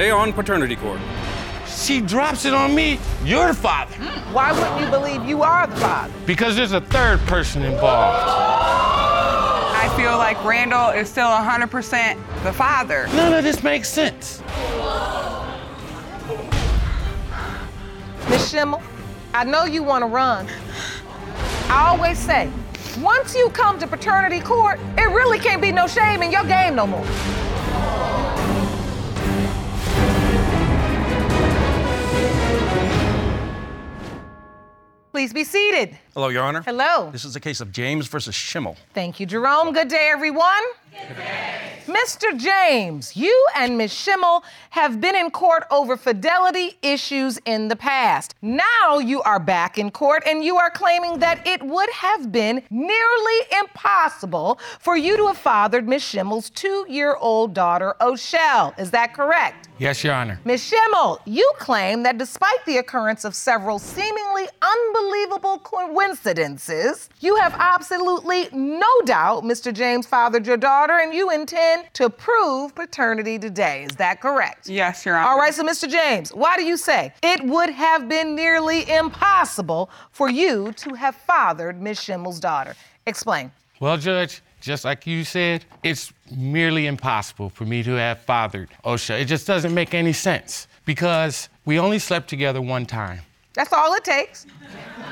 Today on Paternity Court. She drops it on me. You're the father. Hmm, why wouldn't you believe you are the father? Because there's a third person involved. I feel like Randall is still 100% the father. None of this makes sense. Miss Shimmel, I know you want to run. I always say, once you come to paternity court, it really can't be no shame in your game no more. Please be seated. Hello, Your Honor. Hello. This is a case of James versus Shimmel. Thank you, Jerome. Good day, everyone. Good day. Mr. James, you and Ms. Shimmel have been in court over fidelity issues in the past. Now you are back in court and you are claiming that it would have been nearly impossible for you to have fathered Ms. Shimmel's two year old daughter, O'Shell. Is that correct? Yes, Your Honor. Ms. Schimmel, you claim that despite the occurrence of several seemingly unbelievable coincidences, you have absolutely no doubt Mr. James fathered your daughter and you intend to prove paternity today. Is that correct? Yes, Your Honor. All right, so Mr. James, why do you say it would have been nearly impossible for you to have fathered Ms. Shimmel's daughter? Explain. Well, Judge, just like you said, it's merely impossible for me to have fathered Osha. It just doesn't make any sense because we only slept together one time. That's all it takes.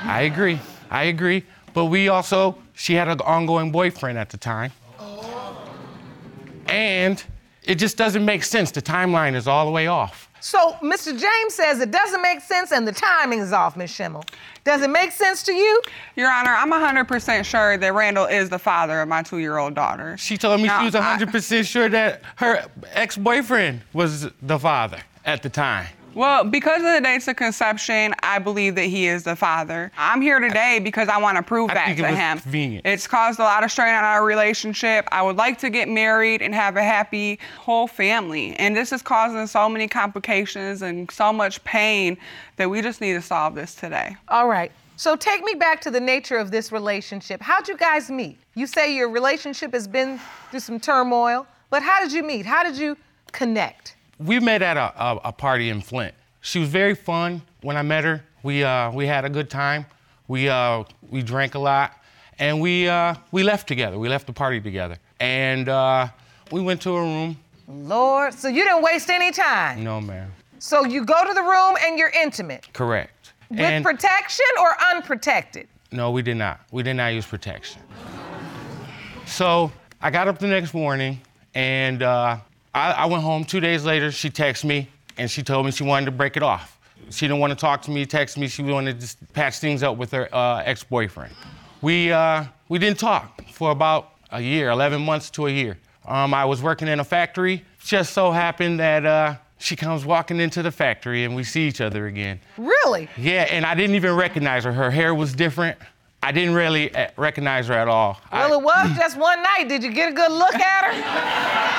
I agree. I agree. But we also, she had an ongoing boyfriend at the time. And it just doesn't make sense. The timeline is all the way off. So, Mr. James says it doesn't make sense and the timing is off, Ms. Shimmel. Does it make sense to you? Your Honor, I'm 100% sure that Randall is the father of my two year old daughter. She told me Now, she was 100% sure that her ex boyfriend was the father at the time. Well, because of the dates of conception, I believe that he is the father. I'm here today because I want to prove I that think it was him. convenient. It's caused a lot of strain on our relationship. I would like to get married and have a happy whole family. And this is causing so many complications and so much pain that we just need to solve this today. All right. So, take me back to the nature of this relationship. How'd you guys meet? You say your relationship has been through some turmoil, but how did you meet? How did you connect? We met at a, a, a party in Flint. She was very fun when I met her. We, uh, we had a good time. We, uh, we drank a lot. And we, uh, we left together. We left the party together. And uh, we went to a room. Lord, so you didn't waste any time. No, ma'am. So, you go to the room and you're intimate. Correct. With and protection or unprotected? no, we did not. We did not use protection. So I got up the next morning and uh, I, I went home. Two days later, she texted me and she told me she wanted to break it off. She didn't want to talk to me, text me. She wanted to just patch things up with her uh, ex-boyfriend. We, uh, we didn't talk for about a year, 11 months to a year. Um, I was working in a factory. Just so happened that uh, she comes walking into the factory and we see each other again. Really? Yeah, and I didn't even recognize her. Her hair was different. I didn't really uh, recognize her at all. I- Well, it was just one night. Did you get a good look at her?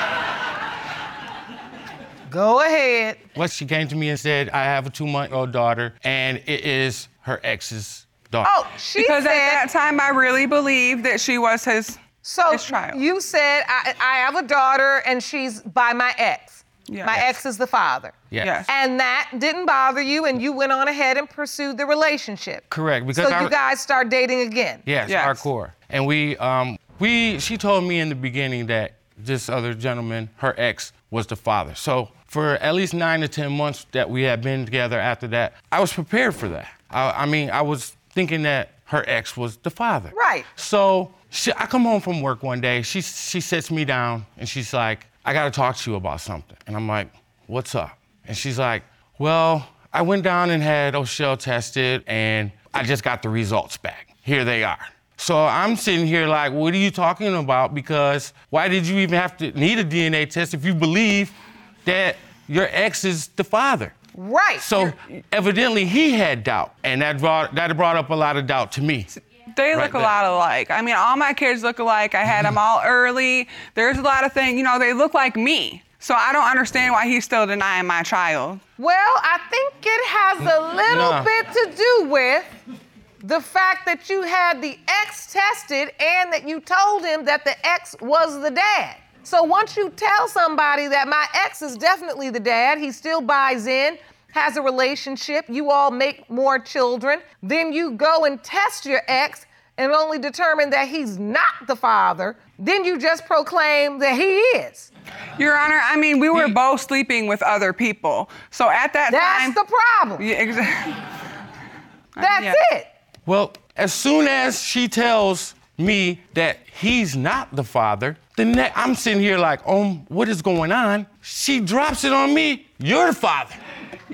Go ahead. Once she came to me and said, I have a two month old daughter, and it is her ex's daughter. Oh, she Because said. at that time, I really believed that she was his. so his child. you said I, I have a daughter and she's by my ex. Yeah. My Yes. ex is the father. Yes. Yes. And that didn't bother you, and you went on ahead and pursued the relationship. Correct, because So I- you guys start dating again. Yes, Yes. hardcore. And we, um, we, she told me in the beginning that this other gentleman, her ex, was the father. So for at least nine to 10 months that we had been together after that, I was prepared for that. I, I mean, I was thinking that her ex was the father. Right. So she, I come home from work one day. She, she sits me down and she's like, I gotta talk to you about something. And I'm like, what's up? And she's like, well, I went down and had O'Shell tested and I just got the results back. Here they are. So I'm sitting here like, what are you talking about? Because why did you even have to need a DNA test if you believe that your ex is the father? Right. So evidently he had doubt, and that brought that brought up a lot of doubt to me. They Right look a lot alike. I mean, all my kids look alike. I had them all early. There's a lot of things, you know, they look like me. So I don't understand why he's still denying my child. Well, I think it has a little Nah. bit to do with the fact that you had the ex tested and that you told him that the ex was the dad. So once you tell somebody that my ex is definitely the dad, he still buys in, has a relationship, you all make more children, then you go and test your ex and only determine that he's not the father, then you just proclaim that he is. Your Honor, I mean, we were both sleeping with other people. So at that That's time. That's the problem. Yeah, exactly. That's yeah. it. Well, as soon as she tells me that he's not the father, the ne- I'm sitting here like, oh, what is going on? She drops it on me. You're the father.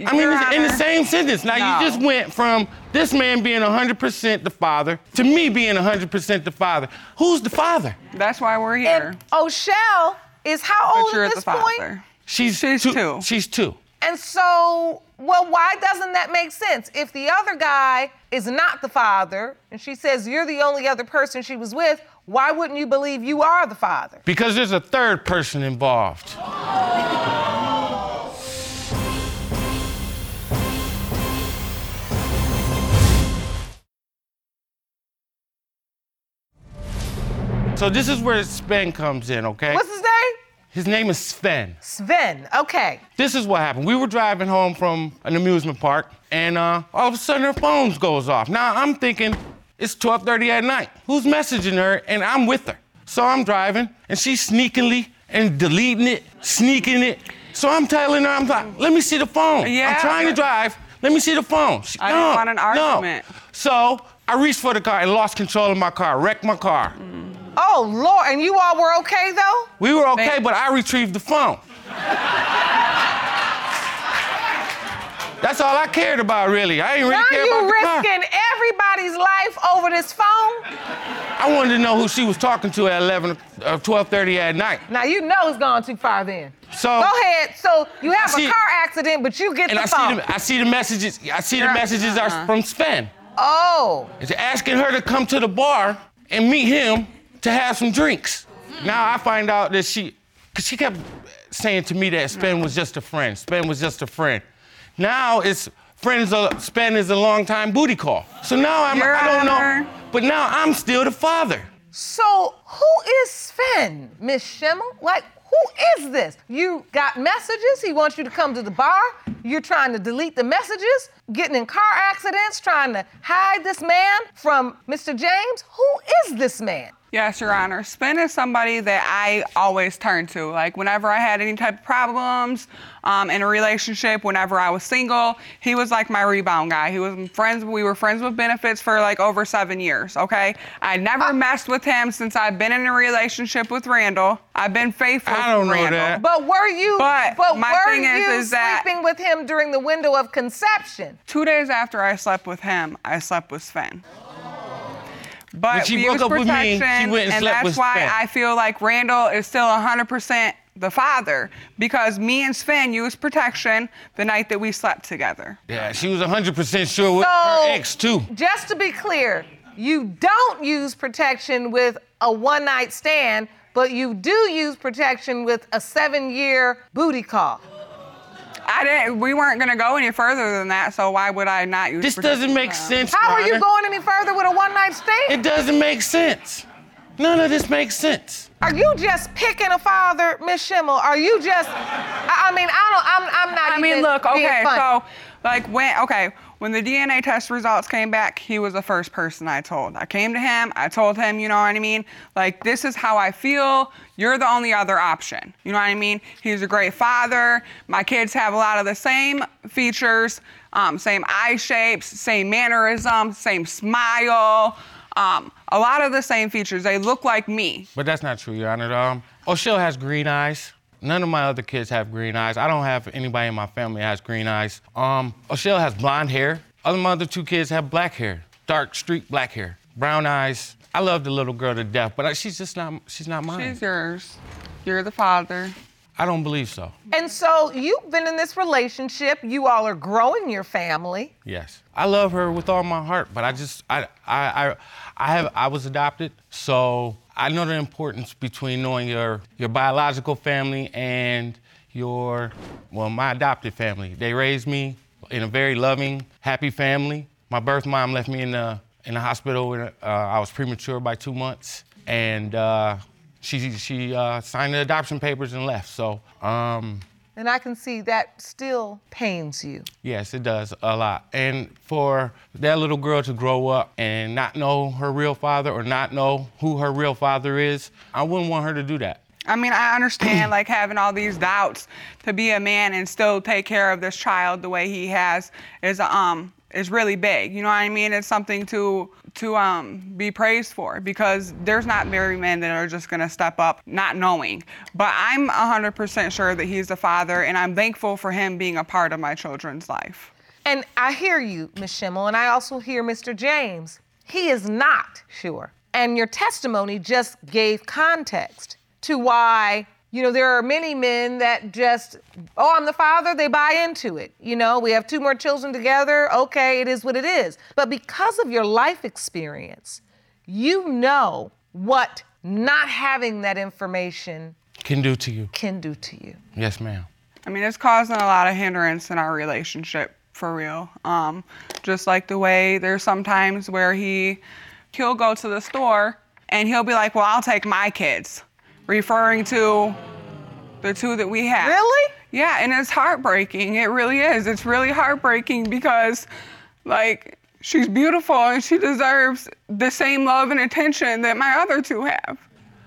I mean, Your it's in the same sentence. Now No. you just went from this man being 100% the father to me being 100% the father. Who's the father? That's why we're here. And O'Shell is how old but you're at the this father. point? She's, She's two. She's two. And so, well, why doesn't that make sense? If the other guy is not the father, and she says you're the only other person she was with, why wouldn't you believe you are the father? Because there's a third person involved. So this is where Sven comes in, okay? What's his name? His name is Sven. Sven. Okay. This is what happened. We were driving home from an amusement park, and uh, all of a sudden her phone goes off. Now I'm thinking it's 12:30 at night. Who's messaging her? And I'm with her. So I'm driving, and she's sneakily and deleting it, sneaking it. So I'm telling her, I'm like, let me see the phone. Yeah. I'm trying to drive. Let me see the phone. She, I didn't want an no. argument. So I reached for the car and lost control of my car, wrecked my car. Oh, Lord. And you all were okay, though? We were okay, Thank- but I retrieved the phone. That's all I cared about, really. I ain't really Why care are about you the car. risking everybody's life over this phone? I wanted to know who she was talking to at 11, uh, 12:30 at night. Now, you know it's gone too far then. So Go ahead. So you have see- a car accident, but you get and the I phone. see the I see the messages. I see the messages uh-uh. are from Sven. oh. It's asking her to come to the bar and meet him to have some drinks. Now I find out that she, cause she kept saying to me that Sven was just a friend. Sven was just a friend. Now it's friends. Are, Sven is a long time booty call. So now I'm Your I don't know. But now I'm still the father. So who is Sven, Miss Shimmel? Like, who is this? You got messages. He wants you to come to the bar. You're trying to delete the messages, getting in car accidents, trying to hide this man from Mr. James. Who is this man? Yes, Your Honor. Sven is somebody that I always turn to. Like whenever I had any type of problems um, in a relationship, whenever I was single, he was like my rebound guy. He was friends. We were friends with benefits for like over seven years. Okay, I never messed with him since I've been in a relationship with Randall. I've been faithful. I don't know Randall. that. But were you? But my were thing is- you is that- sleeping with him during the window of conception? Two days after I slept with him, I slept with Sven. But When she we broke used up with me, she protection, went and slept that's with why I feel like Randall is still 100% the father because me and Sven used protection the night that we slept together. Yeah, she was 100% sure with So- her ex too. Just to be clear, you don't use protection with a one night stand, but you do use protection with a seven year booty call. I didn't. We weren't gonna go any further than that, so why would I not use? This protection? doesn't make sense. How are you going any further with a one night stand? It doesn't make sense. None of this makes sense. Are you just picking a father, Miss Shimmel? Are you just? I, I mean, I don't. I'm. I'm not. I mean, look, okay, funny. so like when okay, when the DNA test results came back, he was the first person I told. I came to him, I told him, you know what I mean? Like this is how I feel. You're the only other option. You know what I mean? He's a great father. My kids have a lot of the same features, um, same eye shapes, same mannerisms, same smile. Um, a lot of the same features. They look like me. But that's not true, Your Honor. Um, O'Shell has green eyes. None of my other kids have green eyes. I don't have anybody in my family that has green eyes. Um, O'Shell has blonde hair. Other my other two kids have black hair, dark streak black hair, brown eyes. I love the little girl to death, but I, she's just not. She's not mine. She's yours. You're the father. I don't believe so. And so you've been in this relationship. You all are growing your family. Yes, I love her with all my heart, but I just I I I, I have I was adopted, so I know the importance between knowing your your biological family and your well my adopted family. They raised me in a very loving, happy family. My birth mom left me in the in the hospital when uh, I was premature by two months, and uh, she she uh, signed the adoption papers and left. So um, And I can see that still pains you. yes, it does a lot. And for that little girl to grow up and not know her real father or not know who her real father is, I wouldn't want her to do that. I mean, I understand like having all these doubts to be a man and still take care of this child the way he has is um is really big. You know what I mean? It's something to to um be praised for because there's not very men that are just gonna step up not knowing. But I'm 100% sure that he's the father, and I'm thankful for him being a part of my children's life. And I hear you, Ms. Shimmel, and I also hear Mr. James. He is not sure. And your testimony just gave context to why, you know, there are many men that just, oh, I'm the father, they buy into it. You know, we have two more children together, okay, it is what it is. But because of your life experience, you know what not having that information Can do to you. can do to you. Yes, ma'am. I mean, it's causing a lot of hindrance in our relationship for real. Um, just like the way there's sometimes where he he'll go to the store and he'll be like, "Well, I'll take my kids," referring to the two that we have. Really? Yeah, and it's heartbreaking. It really is. It's really heartbreaking because, like, she's beautiful and she deserves the same love and attention that my other two have.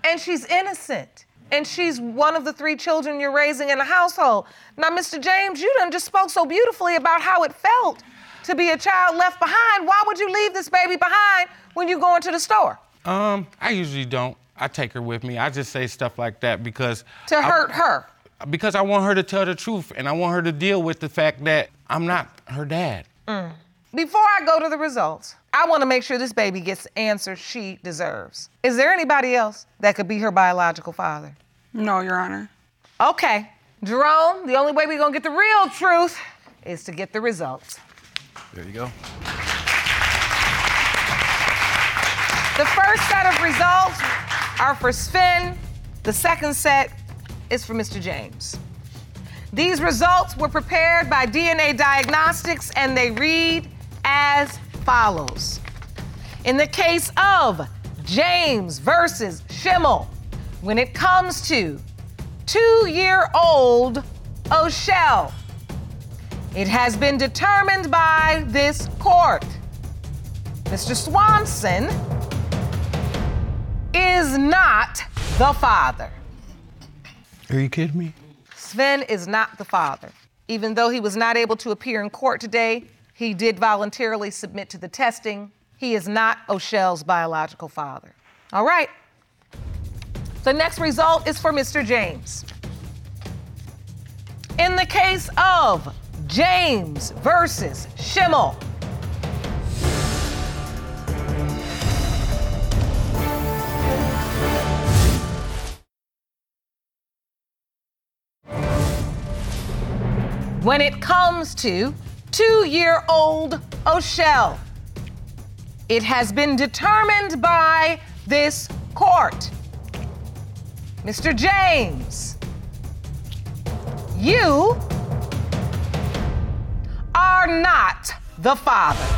and she's innocent. And she's one of the three children you're raising in the household. Now, Mr. James, you done just spoke so beautifully about how it felt to be a child left behind. Why would you leave this baby behind when you go into the store? Um, I usually don't. I take her with me. I just say stuff like that because To I- hurt her. because I want her to tell the truth and I want her to deal with the fact that I'm not her dad. Mm. Before I go to the results, I want to make sure this baby gets the answer she deserves. Is there anybody else that could be her biological father? No, Your Honor. Okay, Jerome, the only way we're going to get the real truth is to get the results. There you go. The first set of results are for Sven. The second set is for Mr. James. These results were prepared by DNA Diagnostics and they read as follows. In the case of James versus Shimmel, when it comes to two year old O'Shell, it has been determined by this court. Mr. Swanson is not the father. Are you kidding me? Sven is not the father. Even though he was not able to appear in court today, he did voluntarily submit to the testing. He is not O'Shell's biological father. All right. The next result is for Mr. James. In the case of James versus Shimmel, when it comes to two year old O'Shell. It has been determined by this court. Mr. James, you are not the father.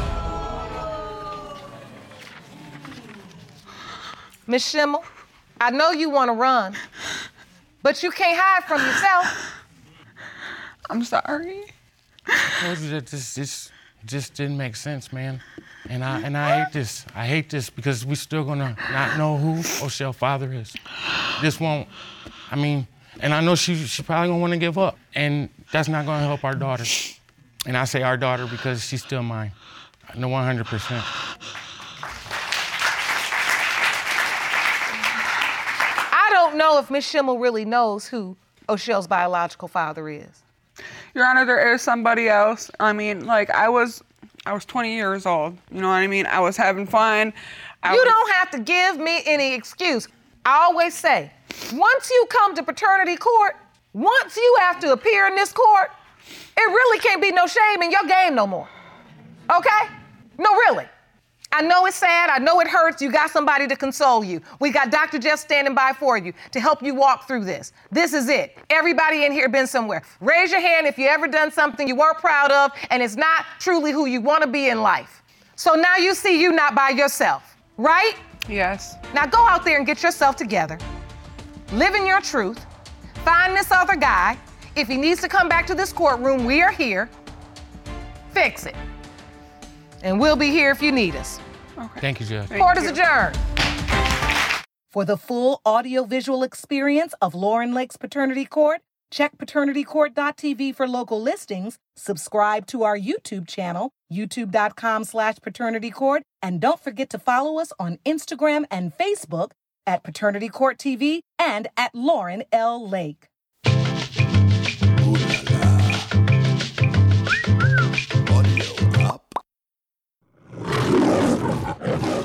Miss Shimmel, I know you want to run, but you can't hide from yourself. I'm sorry. I told you that this, this just didn't make sense, man. And I and I hate this. I hate this because we're still gonna not know who O'Shell father is. This won't. I mean, and I know she she probably gonna want to give up, and that's not gonna help our daughter. And I say our daughter because she's still mine. No, 100 percent. I don't know if Miss Shimmel really knows who O'Shell's biological father is. Your Honor, there is somebody else. I mean, like I was, I was 20 years old. You know what I mean? I was having fun. I You was- don't have to give me any excuse. I always say, once you come to paternity court, once you have to appear in this court, it really can't be no shame in your game no more. Okay? No, really. I know it's sad. I know it hurts. You got somebody to console you. We got Dr. Jeff standing by for you to help you walk through this. This is it. Everybody in here been somewhere. Raise your hand if you ever done something you weren't proud of and it's not truly who you want to be in life. So now you see you not by yourself, right? Yes. Now go out there and get yourself together live in your truth, find this other guy. If he needs to come back to this courtroom, we are here. Fix it. And we'll be here if you need us. Thank you, Judge. Court is adjourned. For the full audiovisual experience of Lauren Lake's Paternity Court, check paternitycourt.tv for local listings, subscribe to our YouTube channel, youtube.com slash paternitycourt, and don't forget to follow us on Instagram and Facebook at Paternity Court TV and at Lauren L. Lake. Audio up.